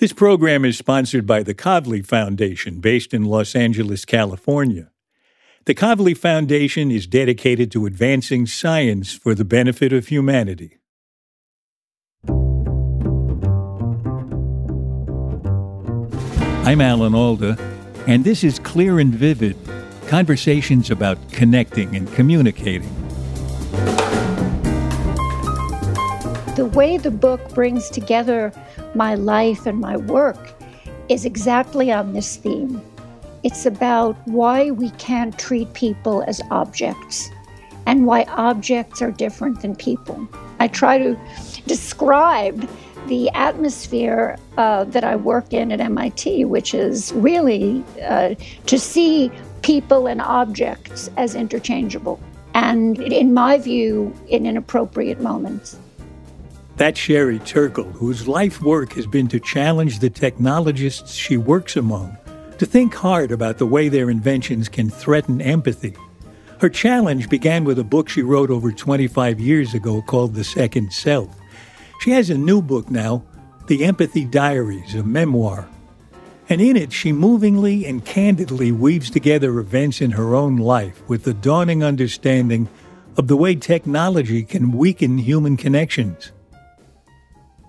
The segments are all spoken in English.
This program is sponsored by the Kavli Foundation, based in Los Angeles, California. The Kavli Foundation is dedicated to advancing science for the benefit of humanity. I'm Alan Alda, and this is Clear and Vivid conversations about connecting and communicating. The way the book brings together my life and my work is exactly on this theme. It's about why we can't treat people as objects and why objects are different than people. I try to describe the atmosphere uh, that I work in at MIT, which is really uh, to see people and objects as interchangeable, and in my view, in inappropriate moments. That's Sherry Turkle, whose life work has been to challenge the technologists she works among to think hard about the way their inventions can threaten empathy. Her challenge began with a book she wrote over 25 years ago called The Second Self. She has a new book now, The Empathy Diaries, a memoir. And in it, she movingly and candidly weaves together events in her own life with the dawning understanding of the way technology can weaken human connections.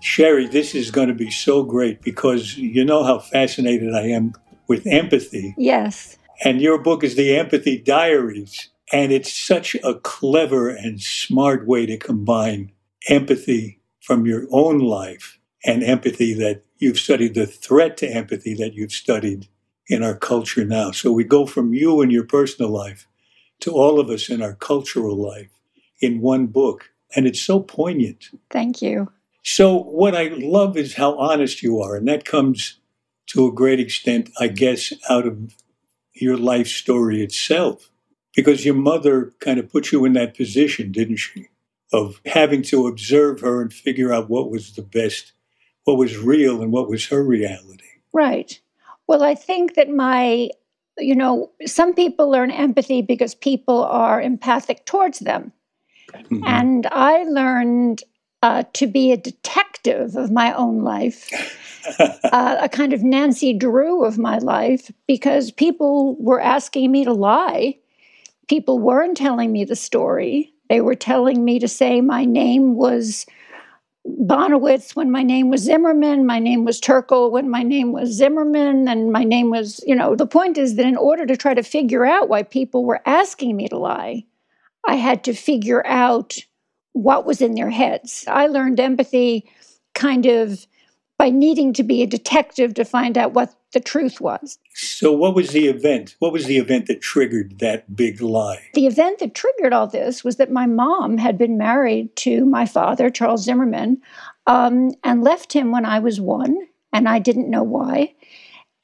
Sherry, this is going to be so great because you know how fascinated I am with empathy. Yes. And your book is The Empathy Diaries. And it's such a clever and smart way to combine empathy from your own life and empathy that you've studied, the threat to empathy that you've studied in our culture now. So we go from you and your personal life to all of us in our cultural life in one book. And it's so poignant. Thank you. So, what I love is how honest you are. And that comes to a great extent, I guess, out of your life story itself. Because your mother kind of put you in that position, didn't she? of having to observe her and figure out what was the best, what was real and what was her reality. Right. Well, I think that my, you know, some people learn empathy because people are empathic towards them. Mm-hmm. And I learned uh, to be a detective of my own life, uh, a kind of Nancy Drew of my life, because people were asking me to lie. People weren't telling me the story. They were telling me to say my name was Bonowitz when my name was Zimmerman, my name was Turkle when my name was Zimmerman, and my name was, you know, the point is that in order to try to figure out why people were asking me to lie, I had to figure out what was in their heads. I learned empathy kind of by needing to be a detective to find out what the truth was. So, what was the event? What was the event that triggered that big lie? The event that triggered all this was that my mom had been married to my father, Charles Zimmerman, um, and left him when I was one, and I didn't know why.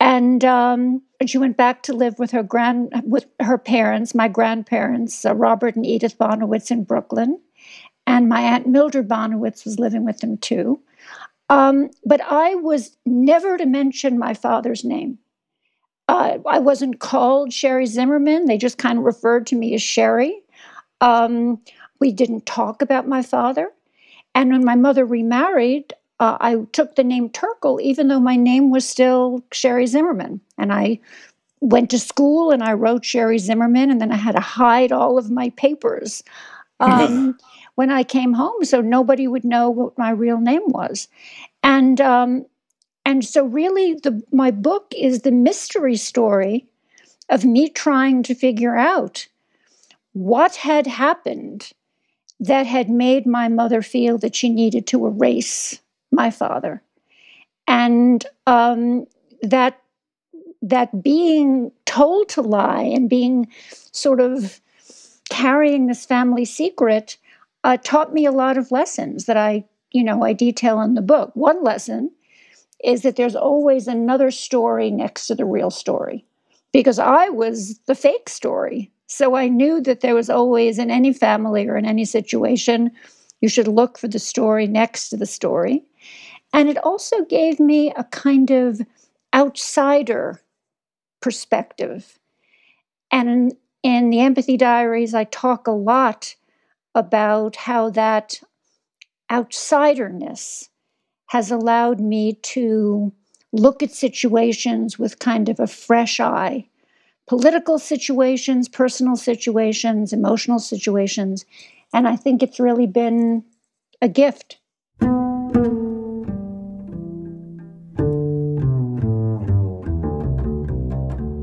And um, she went back to live with her grand with her parents, my grandparents, uh, Robert and Edith Bonowitz in Brooklyn, and my aunt Mildred Bonowitz was living with them too. Um, but I was never to mention my father's name. Uh, I wasn't called Sherry Zimmerman. They just kind of referred to me as Sherry. Um, we didn't talk about my father. And when my mother remarried, uh, I took the name Turkle, even though my name was still Sherry Zimmerman. And I went to school and I wrote Sherry Zimmerman, and then I had to hide all of my papers. Um, when I came home, so nobody would know what my real name was. And um, and so really, the my book is the mystery story of me trying to figure out what had happened that had made my mother feel that she needed to erase my father, and um, that that being told to lie and being sort of carrying this family secret uh, taught me a lot of lessons that I, you know, I detail in the book. One lesson is that there's always another story next to the real story because I was the fake story. So I knew that there was always in any family or in any situation, you should look for the story next to the story. And it also gave me a kind of outsider perspective. And in, in the Empathy Diaries, I talk a lot about how that outsiderness has allowed me to look at situations with kind of a fresh eye political situations, personal situations, emotional situations. And I think it's really been a gift.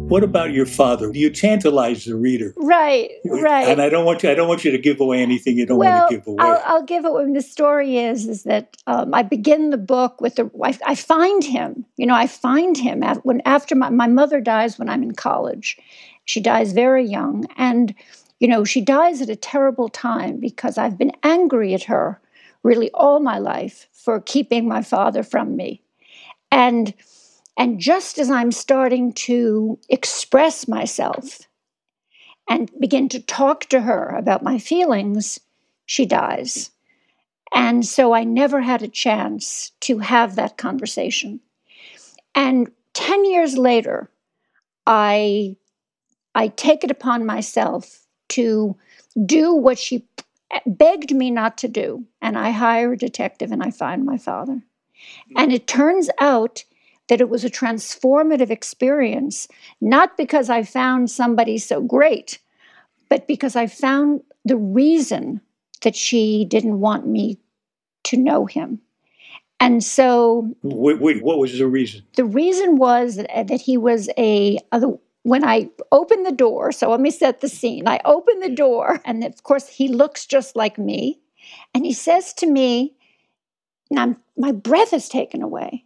What about your father? You tantalize the reader, right? Right. And I don't want you. I don't want you to give away anything you don't well, want to give away. I'll, I'll give it. When the story is, is that um, I begin the book with the. I, I, find him. You know, I find him at, when after my my mother dies when I'm in college. She dies very young, and you know she dies at a terrible time because I've been angry at her really all my life for keeping my father from me, and and just as I'm starting to express myself and begin to talk to her about my feelings, she dies. And so I never had a chance to have that conversation. And 10 years later, I, I take it upon myself to do what she begged me not to do. And I hire a detective and I find my father. And it turns out that it was a transformative experience, not because I found somebody so great, but because I found the reason that she didn't want me to know him. And so. Wait, wait what was the reason? The reason was that, uh, that he was a. when I opened the door, so let me set the scene. I open the door, and of course, he looks just like me. And he says to me, now my breath is taken away.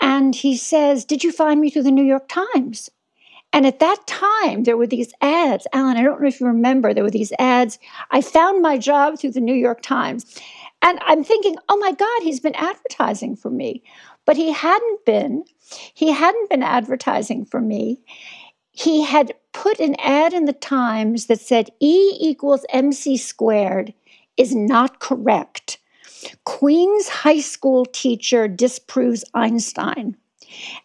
And he says, Did you find me through the New York Times? And at that time, there were these ads. Alan, I don't know if you remember, there were these ads. I found my job through the New York Times. And I'm thinking, oh my God, he's been advertising for me. But he hadn't been. He hadn't been advertising for me. He had put an ad in the Times that said E equals MC squared is not correct. Queens high school teacher disproves Einstein.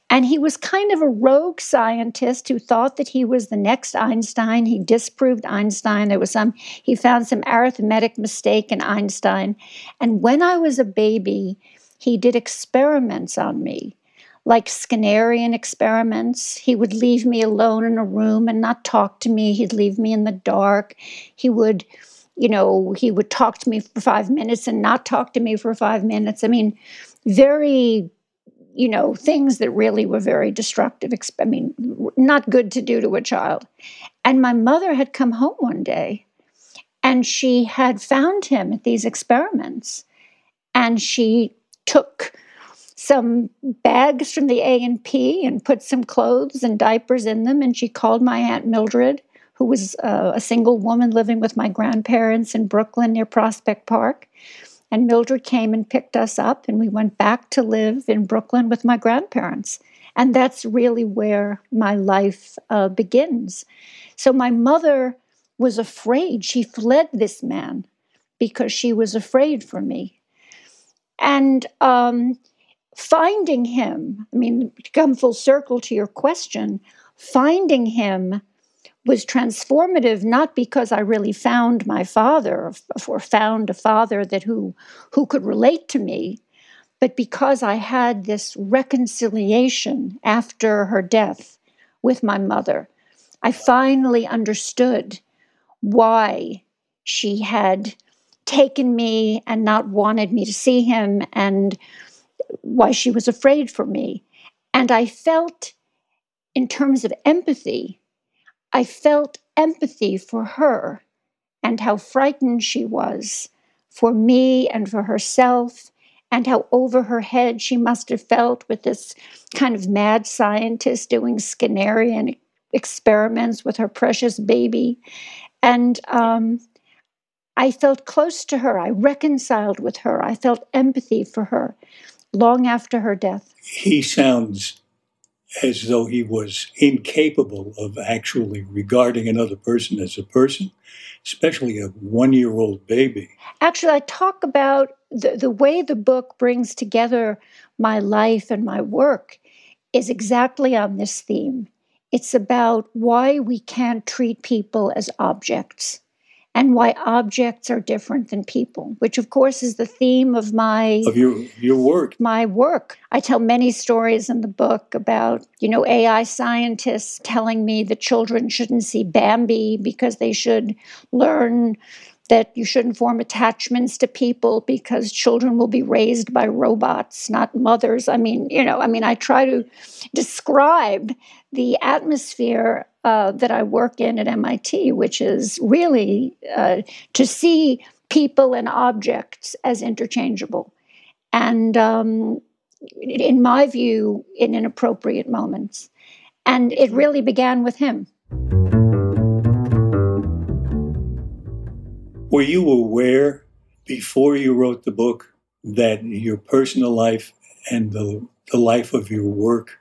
And he was kind of a rogue scientist who thought that he was the next Einstein. He disproved Einstein. There was some, he found some arithmetic mistake in Einstein. And when I was a baby, he did experiments on me, like Skinnerian experiments. He would leave me alone in a room and not talk to me. He'd leave me in the dark. He would you know, he would talk to me for five minutes and not talk to me for five minutes. I mean, very, you know, things that really were very destructive. I mean, not good to do to a child. And my mother had come home one day and she had found him at these experiments. And she took some bags from the A&P and put some clothes and diapers in them. And she called my Aunt Mildred who was uh, a single woman living with my grandparents in Brooklyn near Prospect Park. And Mildred came and picked us up, and we went back to live in Brooklyn with my grandparents. And that's really where my life uh, begins. So my mother was afraid. She fled this man because she was afraid for me. And um, finding him, I mean, to come full circle to your question, finding him was transformative not because I really found my father or found a father that who who could relate to me, but because I had this reconciliation after her death with my mother. I finally understood why she had taken me and not wanted me to see him and why she was afraid for me. And I felt, in terms of empathy, I felt empathy for her and how frightened she was for me and for herself, and how over her head she must have felt with this kind of mad scientist doing Skinnerian experiments with her precious baby. And um, I felt close to her. I reconciled with her. I felt empathy for her long after her death. He sounds as though he was incapable of actually regarding another person as a person, especially a one year old baby. Actually, I talk about the, the way the book brings together my life and my work is exactly on this theme. It's about why we can't treat people as objects and why objects are different than people, which of course is the theme of my of your your work. My work. I tell many stories in the book about, you know, AI scientists telling me that children shouldn't see Bambi because they should learn that you shouldn't form attachments to people because children will be raised by robots, not mothers. I mean, you know, I mean, I try to describe the atmosphere uh, that I work in at MIT, which is really uh, to see people and objects as interchangeable. And um, in my view, in inappropriate moments. And it really began with him. Were you aware before you wrote the book that your personal life and the, the life of your work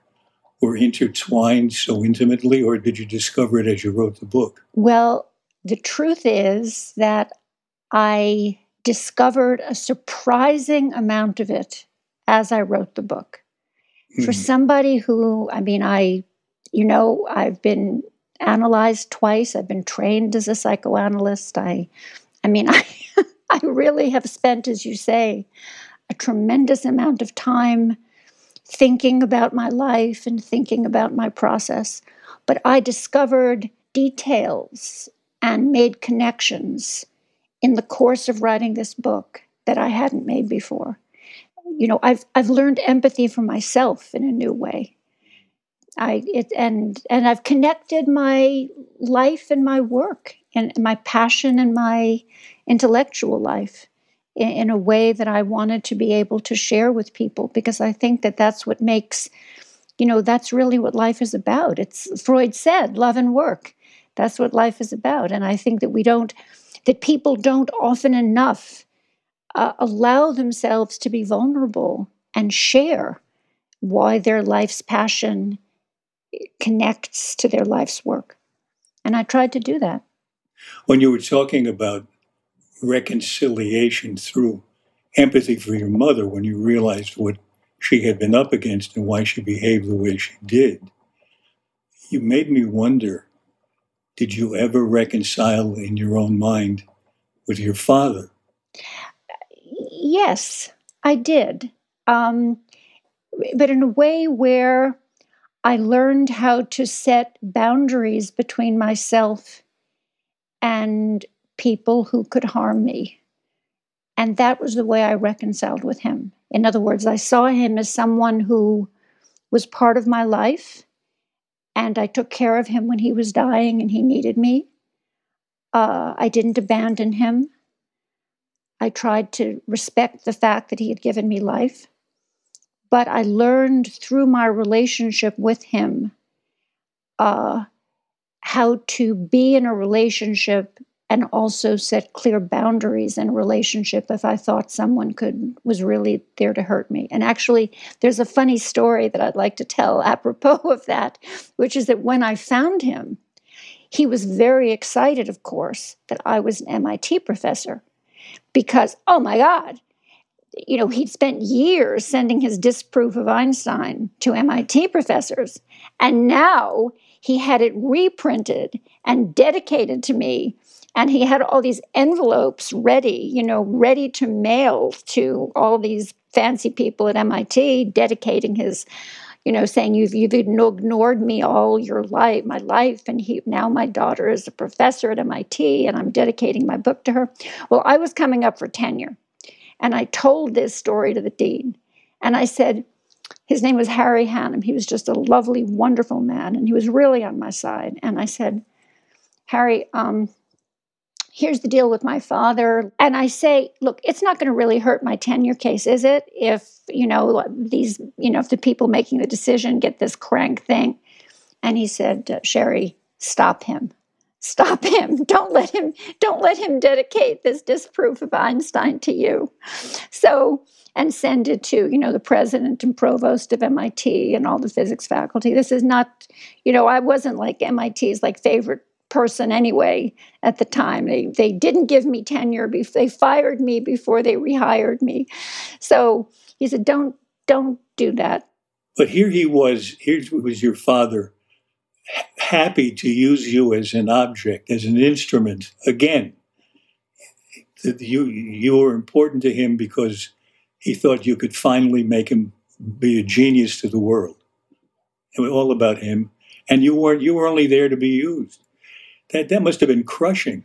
were intertwined so intimately, or did you discover it as you wrote the book? Well, the truth is that I discovered a surprising amount of it as I wrote the book. Mm-hmm. For somebody who, I mean, I, you know, I've been analyzed twice, I've been trained as a psychoanalyst. I I mean, I, I really have spent, as you say, a tremendous amount of time thinking about my life and thinking about my process. But I discovered details and made connections in the course of writing this book that I hadn't made before. You know, I've I've learned empathy for myself in a new way. I it and and I've connected my life and my work and my passion and my intellectual life in, in, a way that I wanted to be able to share with people because I think that that's what makes, you know, that's really what life is about. It's Freud said, love and work. That's what life is about. And I think that we don't, that people don't often enough uh, allow themselves to be vulnerable and share why their life's passion connects to their life's work. And I tried to do that. When you were talking about reconciliation through empathy for your mother, when you realized what she had been up against and why she behaved the way she did, you made me wonder did you ever reconcile in your own mind with your father? Yes, I did. Um, but in a way where I learned how to set boundaries between myself and people who could harm me. And that was the way I reconciled with him. In other words, I saw him as someone who was part of my life, and I took care of him when he was dying and he needed me. Uh, I didn't abandon him. I tried to respect the fact that he had given me life. But I learned through my relationship with him uh, how to be in a relationship and also set clear boundaries in a relationship if I thought someone could was really there to hurt me. And actually, there's a funny story that I'd like to tell apropos of that, which is that when I found him, he was very excited, of course, that I was an MIT professor because, oh my God, you know, he'd spent years sending his disproof of Einstein to MIT professors. And now he had it reprinted and dedicated to me. And he had all these envelopes ready, you know, ready to mail to all these fancy people at MIT, dedicating his, you know, saying you've you've ignored me all your life, my life, and he now my daughter is a professor at MIT, and I'm dedicating my book to her. Well, I was coming up for tenure, and I told this story to the dean, and I said, his name was Harry Hanham. He was just a lovely, wonderful man, and he was really on my side. And I said, Harry, um, here's the deal with my father. And I say, look, it's not going to really hurt my tenure case, is it? If, you know, these, you know, if the people making the decision get this crank thing. And he said, Sherry, stop him. Stop him. Don't let him, don't let him dedicate this disproof of Einstein to you. So and send it to you know the president and provost of MIT and all the physics faculty. This is not, you know, I wasn't like MIT's like favorite person anyway at the time. They they didn't give me tenure. They fired me before they rehired me. So he said, "Don't don't do that." But here he was. Here was your father, happy to use you as an object, as an instrument again you you were important to him because he thought you could finally make him be a genius to the world. It was all about him, and you weren't. You were only there to be used. That that must have been crushing.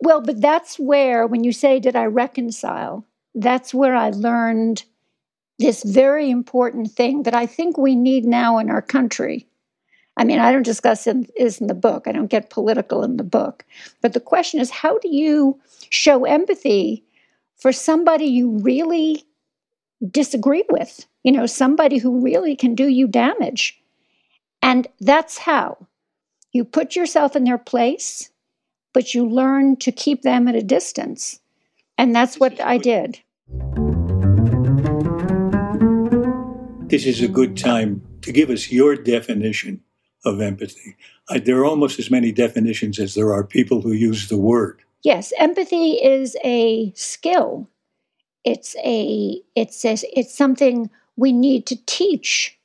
Well, but that's where, when you say, "Did I reconcile?" That's where I learned this very important thing that I think we need now in our country. I mean, I don't discuss it is in the book. I don't get political in the book. But the question is, how do you show empathy for somebody you really disagree with? You know, somebody who really can do you damage. And that's how you put yourself in their place, but you learn to keep them at a distance. And that's what I did. This is a good time to give us your definition of empathy. I, there are almost as many definitions as there are people who use the word. Yes, empathy is a skill. It's a it's a, it's something we need to teach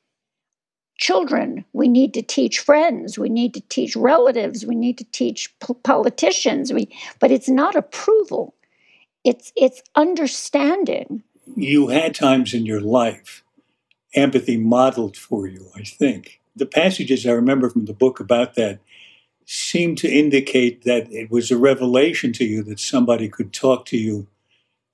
children, we need to teach friends, we need to teach relatives, we need to teach politicians. We, but it's not approval. It's it's understanding. You had times in your life empathy modeled for you, I think. The passages I remember from the book about that seem to indicate that it was a revelation to you that somebody could talk to you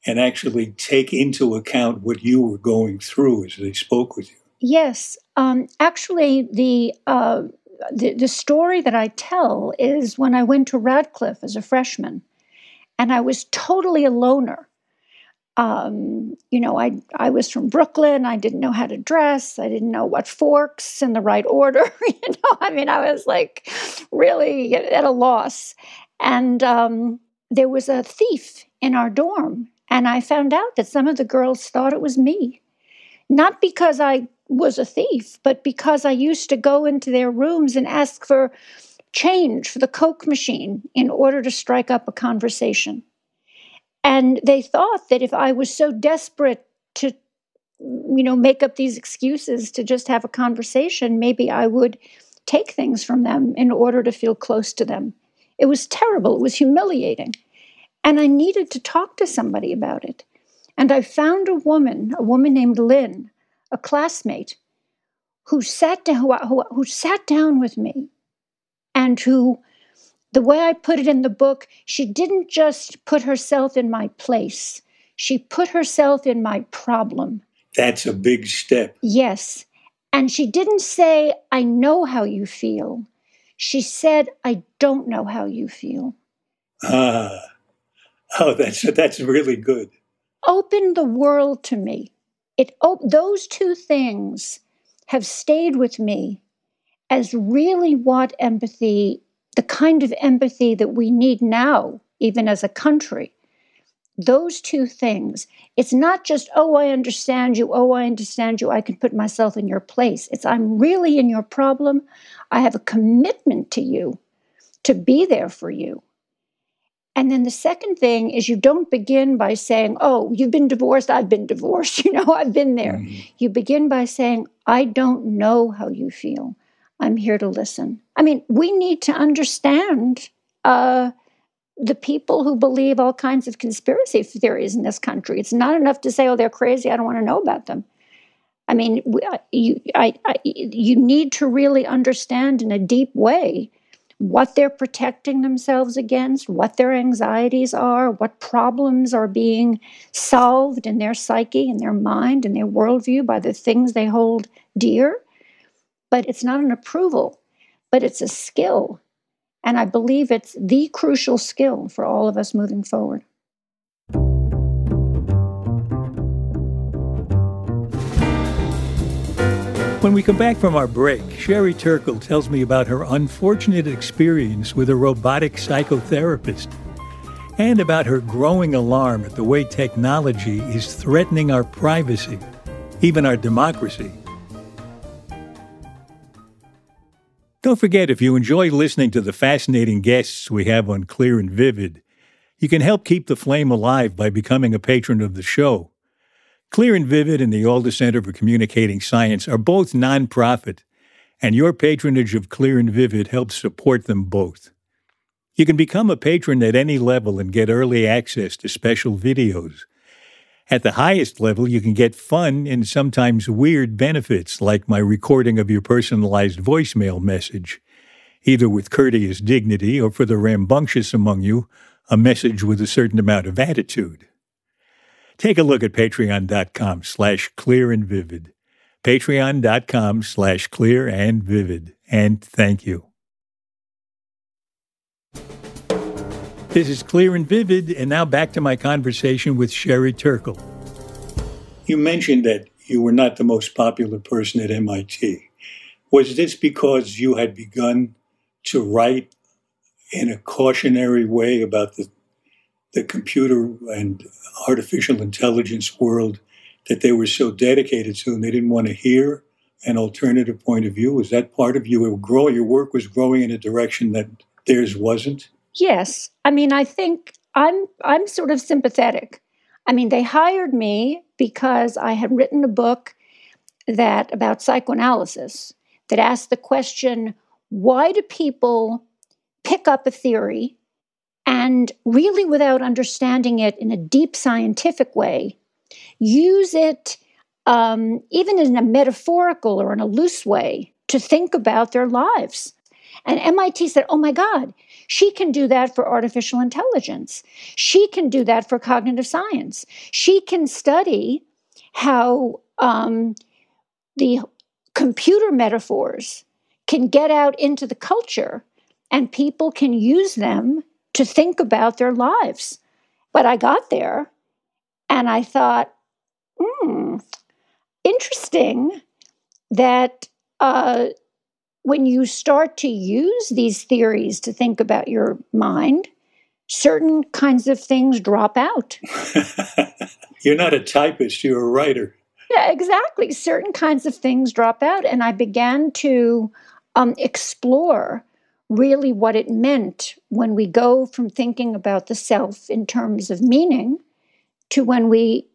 and actually take into account what you were going through as they spoke with you. Yes, um, actually, the, uh, the the story that I tell is when I went to Radcliffe as a freshman, and I was totally a loner. Um, you know, I I was from Brooklyn. I didn't know how to dress. I didn't know what forks in the right order. you know, I mean, I was like really at a loss. And um, there was a thief in our dorm, and I found out that some of the girls thought it was me, not because I was a thief, but because I used to go into their rooms and ask for change for the Coke machine in order to strike up a conversation. And they thought that if I was so desperate to, you know, make up these excuses to just have a conversation, maybe I would take things from them in order to feel close to them. It was terrible. It was humiliating. And I needed to talk to somebody about it. And I found a woman, a woman named Lynn, a classmate who sat down who, who, who sat down with me and who the way I put it in the book, she didn't just put herself in my place. She put herself in my problem. That's a big step. Yes. And she didn't say, I know how you feel. She said, I don't know how you feel. Ah. Oh, that's that's really good. Open the world to me. It oh, those two things have stayed with me as really what empathy, the kind of empathy that we need now, even as a country. Those two things. It's not just, oh, I understand you, oh, I understand you, I can put myself in your place. It's, I'm really in your problem. I have a commitment to you to be there for you. And then the second thing is you don't begin by saying, Oh, you've been divorced, I've been divorced, you know, I've been there. Mm-hmm. You begin by saying, I don't know how you feel. I'm here to listen. I mean, we need to understand uh, the people who believe all kinds of conspiracy theories in this country. It's not enough to say, Oh, they're crazy, I don't want to know about them. I mean, you, I, I, you need to really understand in a deep way what they're protecting themselves against, what their anxieties are, what problems are being solved in their psyche, in their mind, in their worldview by the things they hold dear. But it's not an approval, but it's a skill. And I believe it's the crucial skill for all of us moving forward. When we come back from our break, Sherry Turkle tells me about her unfortunate experience with a robotic psychotherapist and about her growing alarm at the way technology is threatening our privacy, even our democracy. Don't forget, if you enjoy listening to the fascinating guests we have on Clear and Vivid, you can help keep the flame alive by becoming a patron of the show. Clear and Vivid and the Alda Center for Communicating Science are both nonprofit, and your patronage of Clear and Vivid helps support them both. You can become a patron at any level and get early access to special videos. At the highest level, you can get fun and sometimes weird benefits, like my recording of your personalized voicemail message, either with courteous dignity or for the rambunctious among you, a message with a certain amount of attitude. Take a look at patreon.com slash clear and vivid. Patreon.com slash clear and vivid. And thank you. This is Clear and Vivid, and now back to my conversation with Sherry Turkle. You mentioned that you were not the most popular person at MIT. Was this because you had begun to write in a cautionary way about the, the computer and artificial intelligence world that they were so dedicated to and they didn't want to hear an alternative point of view? Was that part of you? Your work was growing in a direction that theirs wasn't? Yes. I mean, I think I'm I'm sort of sympathetic. I mean, they hired me because I had written a book that about psychoanalysis that asked the question, why do people pick up a theory and really without understanding it in a deep scientific way, use it um, even in a metaphorical or in a loose way to think about their lives? And MIT said, oh my God, she can do that for artificial intelligence. She can do that for cognitive science. She can study how um, the computer metaphors can get out into the culture and people can use them to think about their lives. But I got there and I thought, hmm, interesting that uh, when you start to use these theories to think about your mind, certain kinds of things drop out. you're not a typist, you're a writer. Yeah, exactly. Certain kinds of things drop out. And I began to um, explore really what it meant when we go from thinking about the self in terms of meaning to when we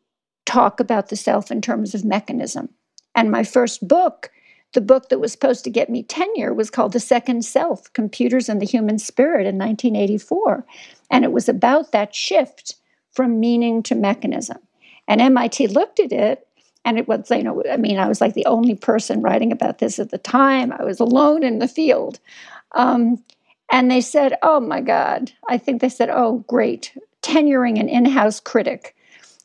talk about the self in terms of mechanism. And my first book the book that was supposed to get me tenure was called The Second Self Computers and the Human Spirit in 1984. And it was about that shift from meaning to mechanism. And MIT looked at it, and it was, you know, I mean, I was like the only person writing about this at the time. I was alone in the field. Um, and they said, oh my God, I think they said, oh, great, tenuring an in house critic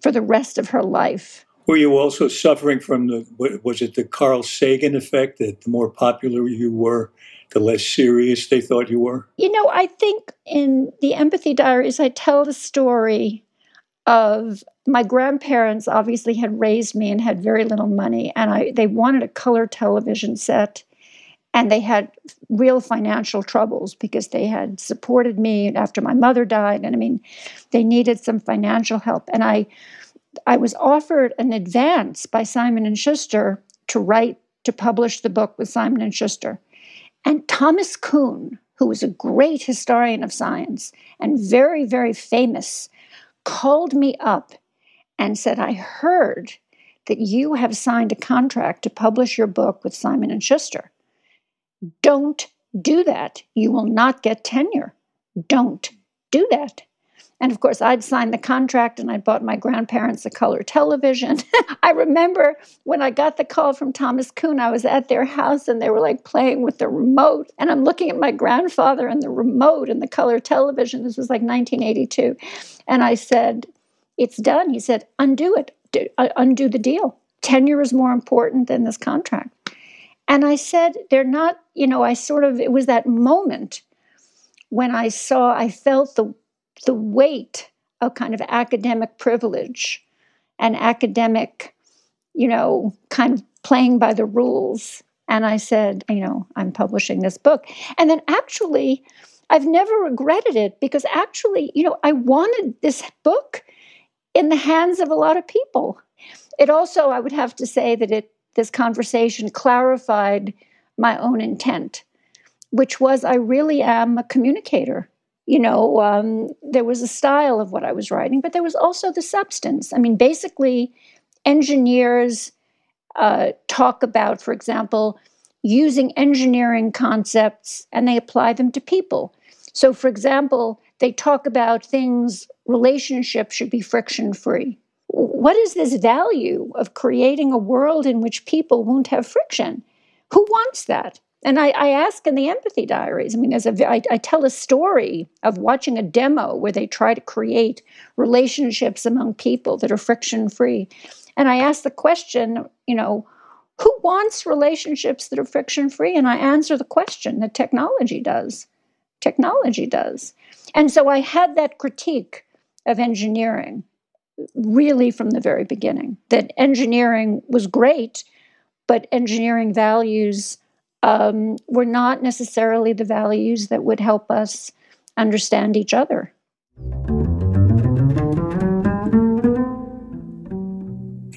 for the rest of her life. Were you also suffering from the, was it the Carl Sagan effect that the more popular you were, the less serious they thought you were? You know, I think in the Empathy Diaries, I tell the story of my grandparents obviously had raised me and had very little money, and I, they wanted a color television set. And they had real financial troubles because they had supported me after my mother died. And I mean, they needed some financial help. And I I was offered an advance by Simon and Schuster to write to publish the book with Simon and Schuster. And Thomas Kuhn, who was a great historian of science and very, very famous, called me up and said, I heard that you have signed a contract to publish your book with Simon and Schuster. Don't do that. You will not get tenure. Don't do that. And of course, I'd signed the contract and I'd bought my grandparents a color television. I remember when I got the call from Thomas Kuhn, I was at their house and they were like playing with the remote. And I'm looking at my grandfather and the remote and the color television. This was like 1982. And I said, It's done. He said, Undo it, uh, undo the deal. Tenure is more important than this contract. And I said, They're not, you know, I sort of, it was that moment when I saw, I felt the the weight of kind of academic privilege and academic, you know, kind of playing by the rules. And I said, you know, I'm publishing this book. And then actually, I've never regretted it because actually, you know, I wanted this book in the hands of a lot of people. It also, I would have to say that it this conversation clarified my own intent, which was I really am a communicator you know, um, there was a style of what I was writing, but there was also the substance. I mean, basically, engineers uh, talk about, for example, using engineering concepts and they apply them to people. So, for example, they talk about things, relationships should be friction free. What is this value of creating a world in which people won't have friction? Who wants that? And I, I ask in the empathy diaries. I mean, as a, I, I tell a story of watching a demo where they try to create relationships among people that are friction free. And I ask the question, you know, who wants relationships that are friction free? And I answer the question that technology does. Technology does. And so I had that critique of engineering really from the very beginning that engineering was great, but engineering values um, were not necessarily the values that would help us understand each other.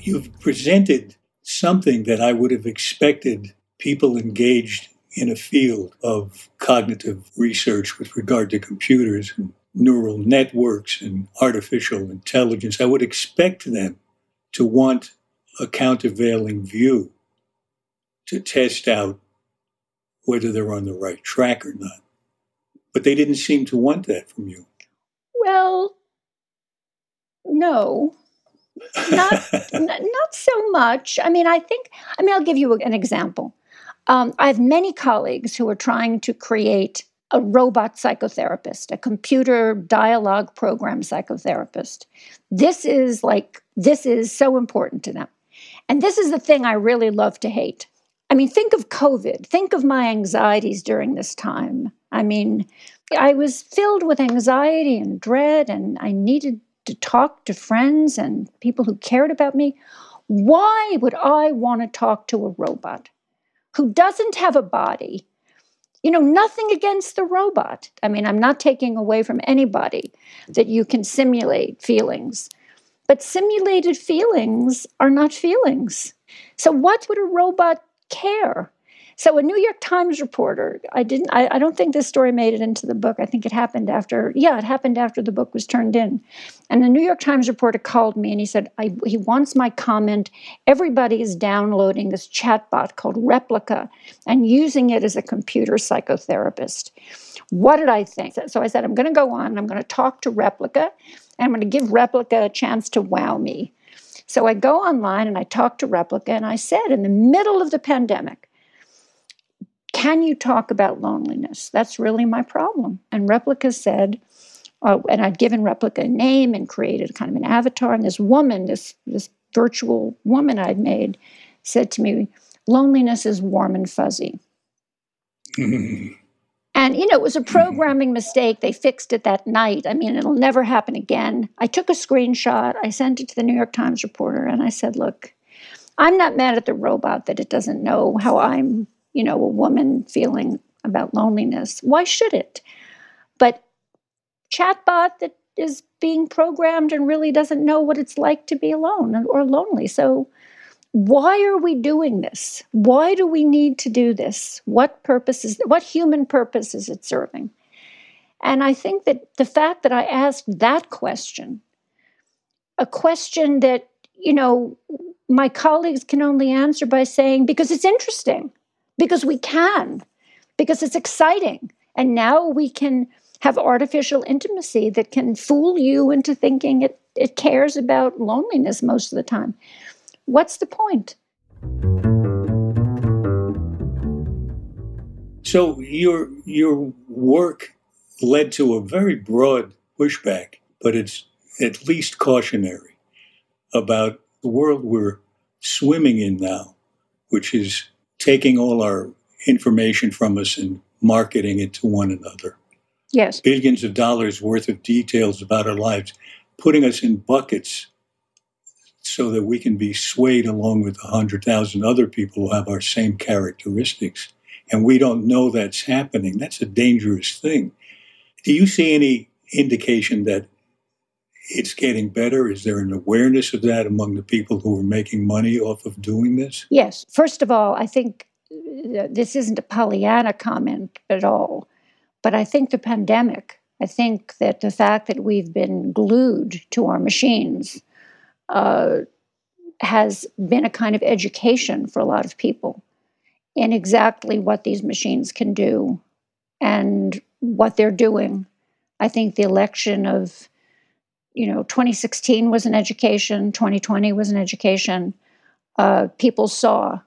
You've presented something that I would have expected people engaged in a field of cognitive research with regard to computers and neural networks and artificial intelligence. I would expect them to want a countervailing view to test out whether they're on the right track or not. But they didn't seem to want that from you. Well, no. Not, not so much. I mean, I think, I mean, I'll give you an example. Um, I have many colleagues who are trying to create a robot psychotherapist, a computer dialogue program psychotherapist. This is like, this is so important to them. And this is the thing I really love to hate. I mean, think of COVID. Think of my anxieties during this time. I mean, I was filled with anxiety and dread, and I needed to talk to friends and people who cared about me. Why would I want to talk to a robot who doesn't have a body? You know, nothing against the robot. I mean, I'm not taking away from anybody that you can simulate feelings, but simulated feelings are not feelings. So, what would a robot care. So a New York Times reporter, I didn't I, I, don't think this story made it into the book. I think it happened after yeah, it happened after the book was turned in. And the New York Times reporter called me and he said, he wants my comment. Everybody is downloading this chatbot called Replika and using it as a computer psychotherapist. What did I think? So I said, I'm going to go on, I'm going to talk to Replika, and I'm going to give Replika a chance to wow me. So I go online and I talk to Replika, and I said, in the middle of the pandemic, can you talk about loneliness? That's really my problem. And Replika said, uh, and I'd given Replika a name and created kind of an avatar. And this woman, this, this virtual woman I'd made, said to me, Loneliness is warm and fuzzy. And, you know, it was a mm-hmm. programming mistake. They fixed it that night. I mean, it'll never happen again. I took a screenshot, I sent it to the New York Times reporter, and I said, look, I'm not mad at the robot that it doesn't know how I'm, you know, a woman feeling about loneliness. Why should it? But chatbot that is being programmed and really doesn't know what it's like to be alone or lonely. So why are we doing this? Why do we need to do this? What purpose is what human purpose is it serving? And I think that the fact that I asked that question, a question that, you know, my colleagues can only answer by saying, because it's interesting, because we can, because it's exciting. And now we can have artificial intimacy that can fool you into thinking it, it cares about loneliness most of the time. What's the point? So your your work led to a very broad pushback, but it's at least cautionary about the world we're swimming in now, which is taking all our information from us and marketing it to one another. Yes. Billions of dollars worth of details about our lives, putting us in buckets so that we can be swayed along with 100,000 other people who have our same characteristics. And we don't know that's happening. That's a dangerous thing. Do you see any indication that it's getting better? Is there an awareness of that among the people who are making money off of doing this? Yes. First of all, I think uh, this isn't a Pollyanna comment at all, but I think the pandemic, I think that the fact that we've been glued to our machines uh, has been a kind of education for a lot of people in exactly what these machines can do and what they're doing. I think the election of, you know, 2016 was an education, 2020 was an education. Uh, people saw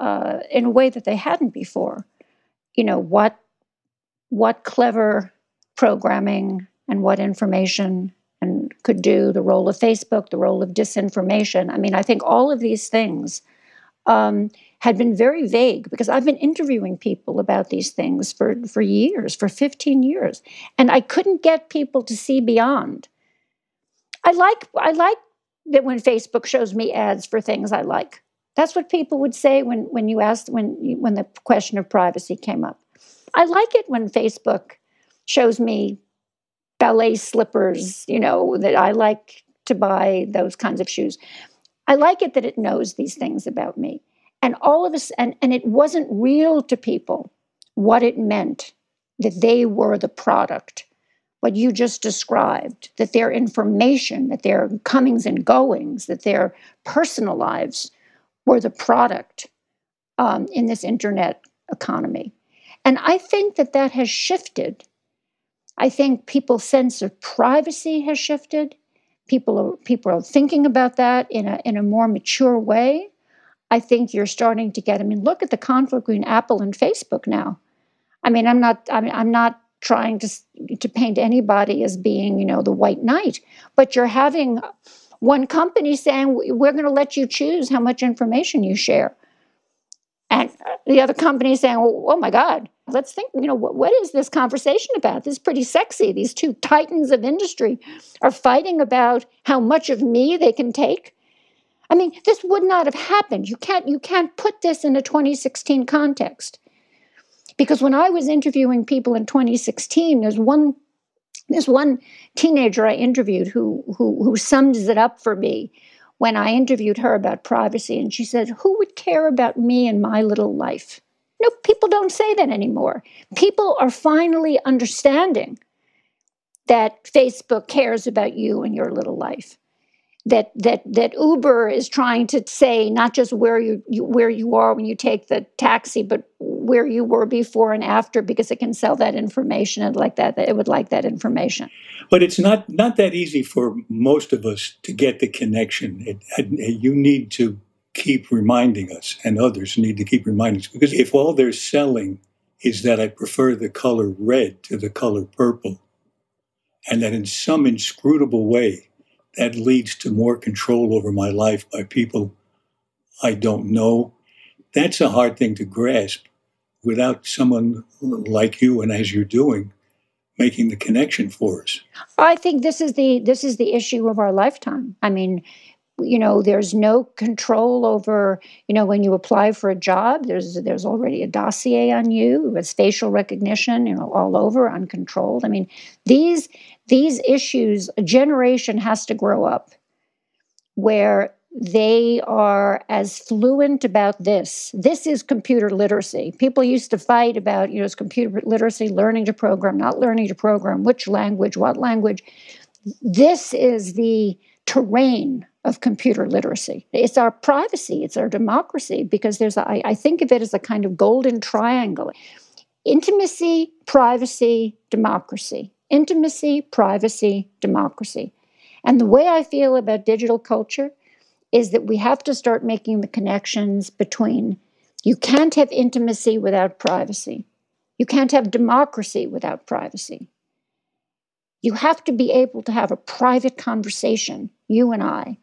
uh, in a way that they hadn't before, you know, what what clever programming and what information could do, the role of Facebook, the role of disinformation. I mean, I think all of these things um, had been very vague because I've been interviewing people about these things for, for years, for 15 years, and I couldn't get people to see beyond. I like I like that when Facebook shows me ads for things I like. That's what people would say when when you asked when when the question of privacy came up. I like it when Facebook shows me ballet slippers, you know, that I like to buy those kinds of shoes. I like it that it knows these things about me. And all of us, and, and it wasn't real to people what it meant that they were the product, what you just described, that their information, that their comings and goings, that their personal lives were the product um, in this internet economy. And I think that that has shifted I think people's sense of privacy has shifted. People are, people are thinking about that in a, in a more mature way. I think you're starting to get, I mean, look at the conflict between Apple and Facebook now. I mean, I'm not, I mean, I'm not trying to, to paint anybody as being, you know, the white knight, but you're having one company saying, we're going to let you choose how much information you share. And uh, the other company saying, oh, oh my God, let's think, you know, what, what is this conversation about? This is pretty sexy. These two titans of industry are fighting about how much of me they can take. I mean, this would not have happened. You can't you can't put this in a 2016 context. Because when I was interviewing people in 2016, there's one there's one teenager I interviewed who who who sums it up for me when I interviewed her about privacy and she said, "Who would care about me and my little life?" No, people don't say that anymore. People are finally understanding that Facebook cares about you and your little life. That that that Uber is trying to say not just where you, you where you are when you take the taxi, but where you were before and after, because it can sell that information and like that. It would like that information. But it's not not that easy for most of us to get the connection. It, you need to keep reminding us, and others need to keep reminding us, because if all they're selling is that I prefer the color red to the color purple, and that in some inscrutable way that leads to more control over my life by people I don't know, that's a hard thing to grasp without someone like you and as you're doing making the connection for us. I think this is the this is the issue of our lifetime. I mean, you know there's no control over you know when you apply for a job there's there's already a dossier on you with facial recognition you know all over uncontrolled. I mean these these issues a generation has to grow up where they are as fluent about this. This is computer literacy. People used to fight about you know it's computer literacy learning to program not learning to program which language what language? This is the terrain of computer literacy. It's our privacy, it's our democracy, because there's, a, I, I think of it as a kind of golden triangle intimacy, privacy, democracy. Intimacy, privacy, democracy. And the way I feel about digital culture is that we have to start making the connections between you can't have intimacy without privacy. You can't have democracy without privacy. You have to be able to have a private conversation, you and I,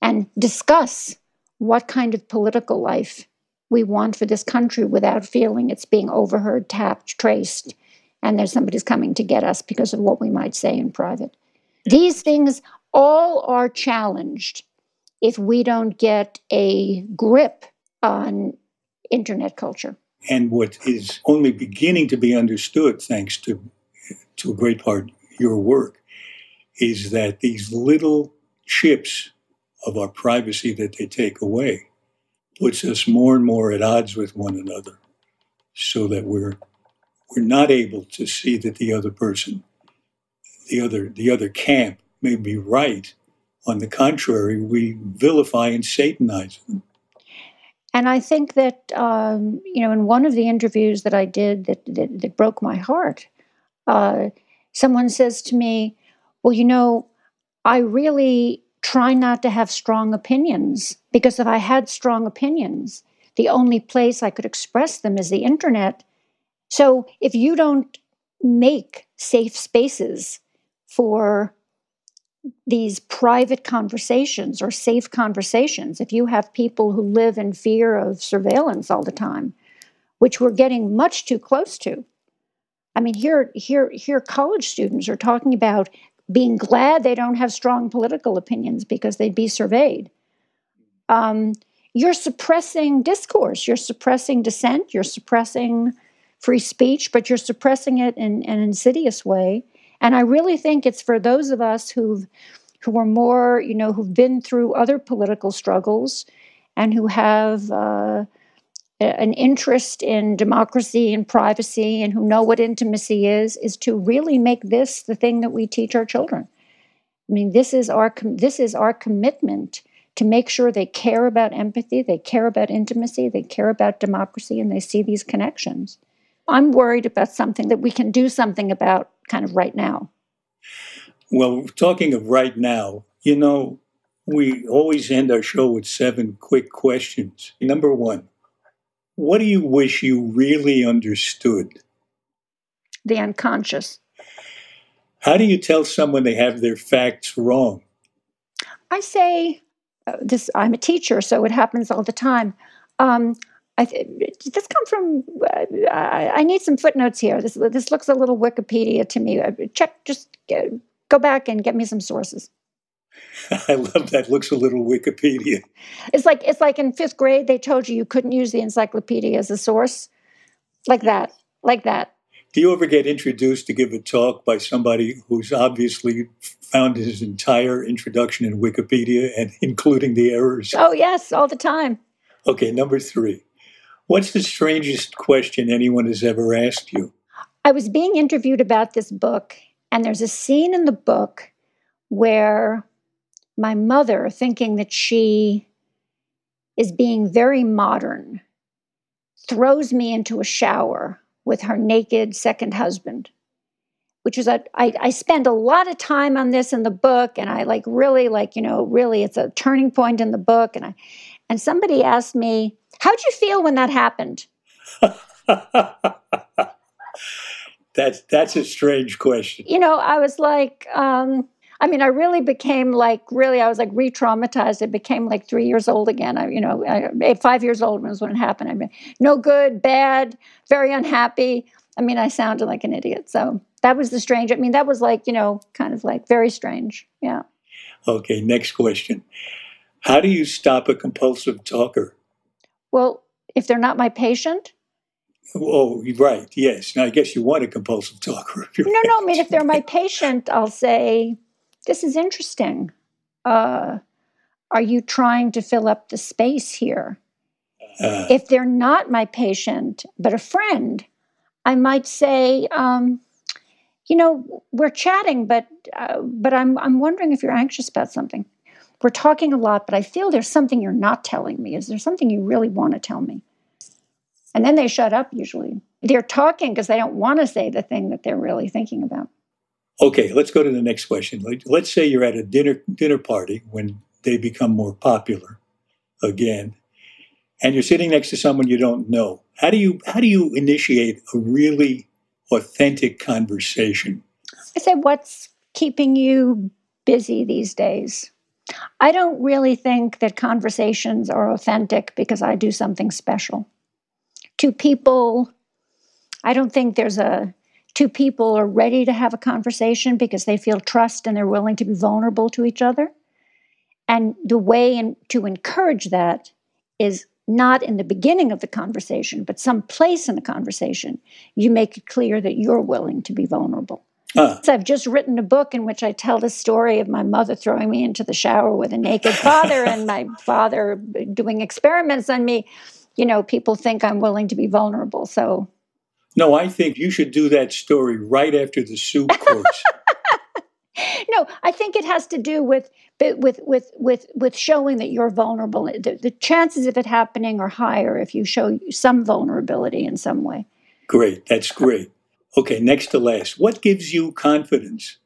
and discuss what kind of political life we want for this country without feeling it's being overheard, tapped, traced, and there's somebody's coming to get us because of what we might say in private. These things all are challenged if we don't get a grip on internet culture. And what is only beginning to be understood, thanks to, to a great part your work, is that these little chips of our privacy that they take away puts us more and more at odds with one another so that we're we're not able to see that the other person the other the other camp may be right. On the contrary we vilify and satanize them. And I think that um, you know, in one of the interviews that I did that, that, that broke my heart, Uh, someone says to me, Well, you know, I really try not to have strong opinions because if I had strong opinions, the only place I could express them is the internet. So if you don't make safe spaces for these private conversations or safe conversations, if you have people who live in fear of surveillance all the time, which we're getting much too close to. I mean, here, here, here, college students are talking about being glad they don't have strong political opinions because they'd be surveyed. Um, you're suppressing discourse, you're suppressing dissent, you're suppressing free speech, but you're suppressing it in, in an insidious way. And I really think it's for those of us who've who are more, you know, who've been through other political struggles and who have uh, an interest in democracy and privacy and who know what intimacy is is to really make this the thing that we teach our children. I mean this is our this is our commitment to make sure they care about empathy they care about intimacy they care about democracy and they see these connections. I'm worried about something that we can do something about kind of right now. Well talking of right now you know we always end our show with seven quick questions. Number one what do you wish you really understood? The unconscious. How do you tell someone they have their facts wrong? I say uh, this. I'm a teacher, so it happens all the time. Um, I th- this come from. Uh, I, I, need some footnotes here. This this looks a little Wikipedia to me. Uh, check. Just go back and get me some sources. I love that. Looks a little Wikipedia. It's like it's like in fifth grade they told you you couldn't use the encyclopedia as a source, like that, like that. Do you ever get introduced to give a talk by somebody who's obviously found his entire introduction in Wikipedia and including the errors? Oh yes, all the time. Okay, number three. What's the strangest question anyone has ever asked you? I was being interviewed about this book, and there's a scene in the book where my mother, thinking that she is being very modern, throws me into a shower with her naked second husband which is a I, I spend a lot of time on this in the book and i like really like you know really it's a turning point in the book and i and somebody asked me how'd you feel when that happened? That's that's a strange question. You know i was like um I mean, I really became like, really, I was like re traumatized. I became like three years old again. I, you know, I, eh, five years old was when it happened. I mean, no good, bad, very unhappy. I mean, I sounded like an idiot. So that was the strange. I mean, that was like, you know, kind of like very strange. Yeah. Okay, next question. How do you stop a compulsive talker? Well, if they're not my patient, Oh, right. Yes. Now, I guess you want a compulsive talker. no, no. I mean, if they're my patient, I'll say, this is interesting. Uh, are you trying to fill up the space here? Uh, if they're not my patient, but a friend, I might say, um, you know, we're chatting, but uh, but I'm I'm wondering if you're anxious about something. We're talking a lot, but I feel there's something you're not telling me. Is there something you really want to tell me? And then they shut up. Usually, they're talking because they don't want to say the thing that they're really thinking about. Okay, let's go to the next question. Let's say you're at a dinner dinner party when they become more popular again, and you're sitting next to someone you don't know. How do you how do you initiate a really authentic conversation? I say, what's keeping you busy these days? I don't really think that conversations are authentic because I do something special. To people, I don't think there's a two people are ready to have a conversation because they feel trust and they're willing to be vulnerable to each other. And the way in, to encourage that is not in the beginning of the conversation, but some place in the conversation. You make it clear that you're willing to be vulnerable. Uh. So I've just written a book in which I tell the story of my mother throwing me into the shower with a naked father and my father doing experiments on me. You know, people think I'm willing to be vulnerable. So no, I think you should do that story right after the soup course. no, I think it has to do with with with with with showing that you're vulnerable. The, the, chances of it happening are higher if you show some vulnerability in some way. Great, that's great. Okay, next to last. What gives you confidence?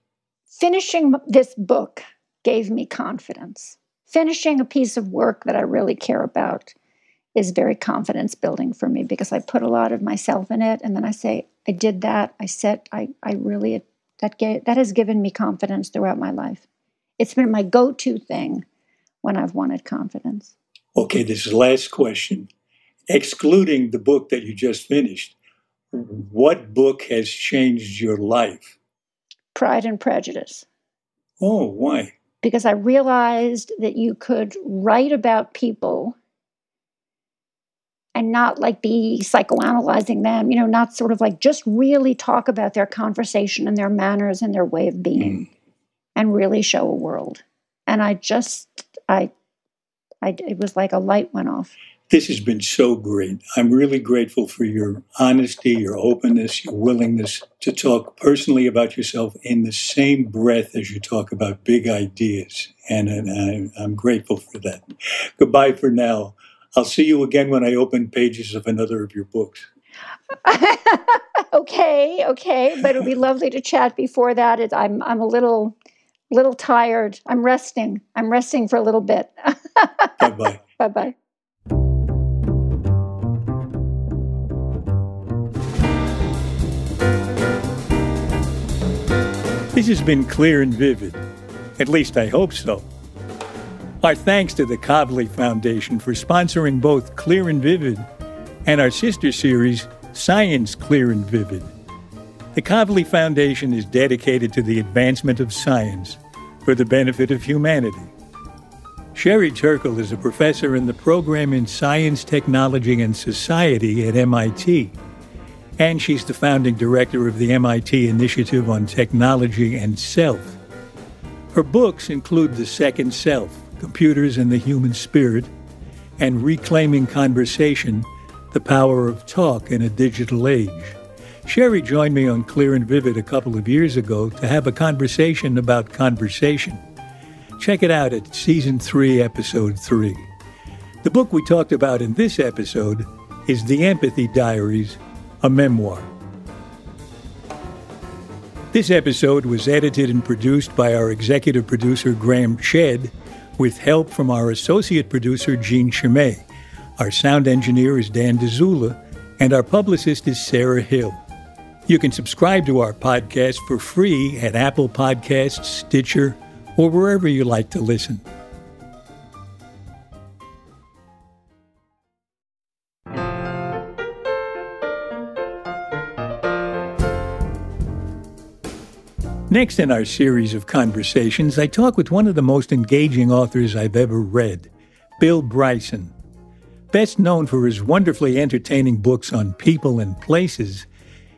Finishing this book gave me confidence. Finishing a piece of work that I really care about is very confidence building for me because I put a lot of myself in it and then I say, I did that. I said, I, I really, that, gave, that has given me confidence throughout my life. It's been my go to thing when I've wanted confidence. Okay, this is the last question. Excluding the book that you just finished, what book has changed your life? Pride and Prejudice. Oh, why? Because I realized that you could write about people and not like be psychoanalyzing them, you know, not sort of like just really talk about their conversation and their manners and their way of being mm. and really show a world. And I just, I, I, it was like a light went off. This has been so great. I'm really grateful for your honesty, your openness, your willingness to talk personally about yourself in the same breath as you talk about big ideas. And, and I, I'm grateful for that. Goodbye for now. I'll see you again when I open pages of another of your books. okay, okay, but it'll be lovely to chat before that. It, I'm I'm a little little tired. I'm resting. I'm resting for a little bit. bye bye. Bye bye. This has been clear and vivid. At least I hope so. Our thanks to the Kavli Foundation for sponsoring both Clear and Vivid and our sister series, Science Clear and Vivid. The Kavli Foundation is dedicated to the advancement of science for the benefit of humanity. Sherry Turkle is a professor in the program in Science, Technology, and Society at MIT, and she's the founding director of the MIT Initiative on Technology and Self. Her books include The Second Self, computers and the human spirit, and reclaiming conversation, the power of talk in a digital age. Sherry joined me on Clear and Vivid a couple of years ago to have a conversation about conversation. Check it out at Season 3, Episode 3. The book we talked about in this episode is The Empathy Diaries, a memoir. This episode was edited and produced by our executive producer, Graham Chedd with help from our associate producer, Jean Chimay. Our sound engineer is Dan Dzula, and our publicist is Sarah Hill. You can subscribe to our podcast for free at Apple Podcasts, Stitcher, or wherever you like to listen. Next in our series of conversations, I talk with one of the most engaging authors I've ever read, Bill Bryson. Best known for his wonderfully entertaining books on people and places,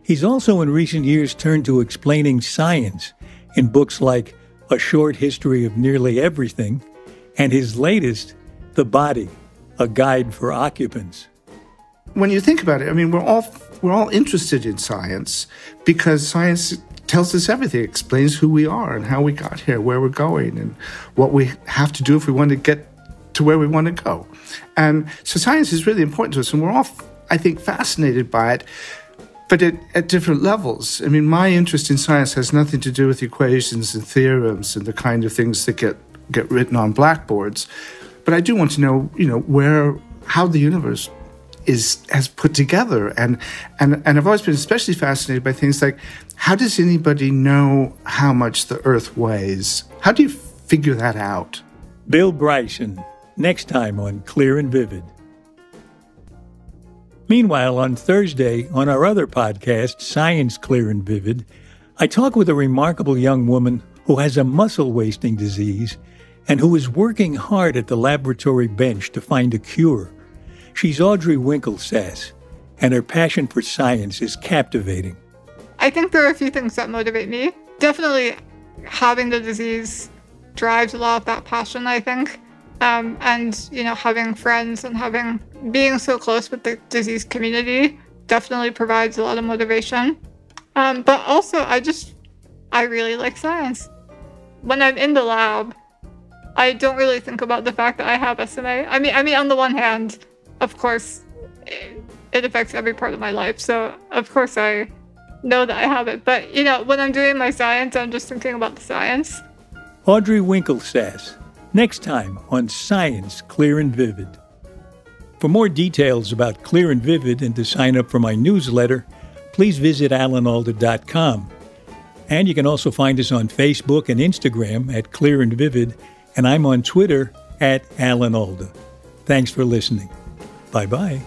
he's also in recent years turned to explaining science in books like A Short History of Nearly Everything and his latest, The Body, a guide for occupants. When you think about it, I mean, we're all we're all interested in science because science tells us everything, explains who we are and how we got here, where we're going, and what we have to do if we want to get to where we want to go. And so science is really important to us, and we're all, I think, fascinated by it, but at, at different levels. I mean, my interest in science has nothing to do with equations and theorems and the kind of things that get, get written on blackboards. But I do want to know, you know, where, how the universe is has put together. And and and I've always been especially fascinated by things like how does anybody know how much the earth weighs? How do you figure that out? Bill Bryson next time on Clear and Vivid. Meanwhile on Thursday on our other podcast Science Clear and Vivid I talk with a remarkable young woman who has a muscle wasting disease and who is working hard at the laboratory bench to find a cure She's Audrey Winkle Winkelsas, and her passion for science is captivating. I think there are a few things that motivate me. Definitely having the disease drives a lot of that passion, I think. Um, and, you know, having friends and having being so close with the disease community definitely provides a lot of motivation. Um, but also, I just, I really like science. When I'm in the lab, I don't really think about the fact that I have SMA. I mean, I mean, on the one hand, of course, it affects every part of my life. So, of course, I know that I have it. But, you know, when I'm doing my science, I'm just thinking about the science. Audrey Winkelsas, next time on Science Clear and Vivid. For more details about Clear and Vivid and to sign up for my newsletter, please visit alanalda.com. And you can also find us on Facebook and Instagram at Clear and Vivid, and I'm on Twitter at Alan Alda. Thanks for listening. Bye bye.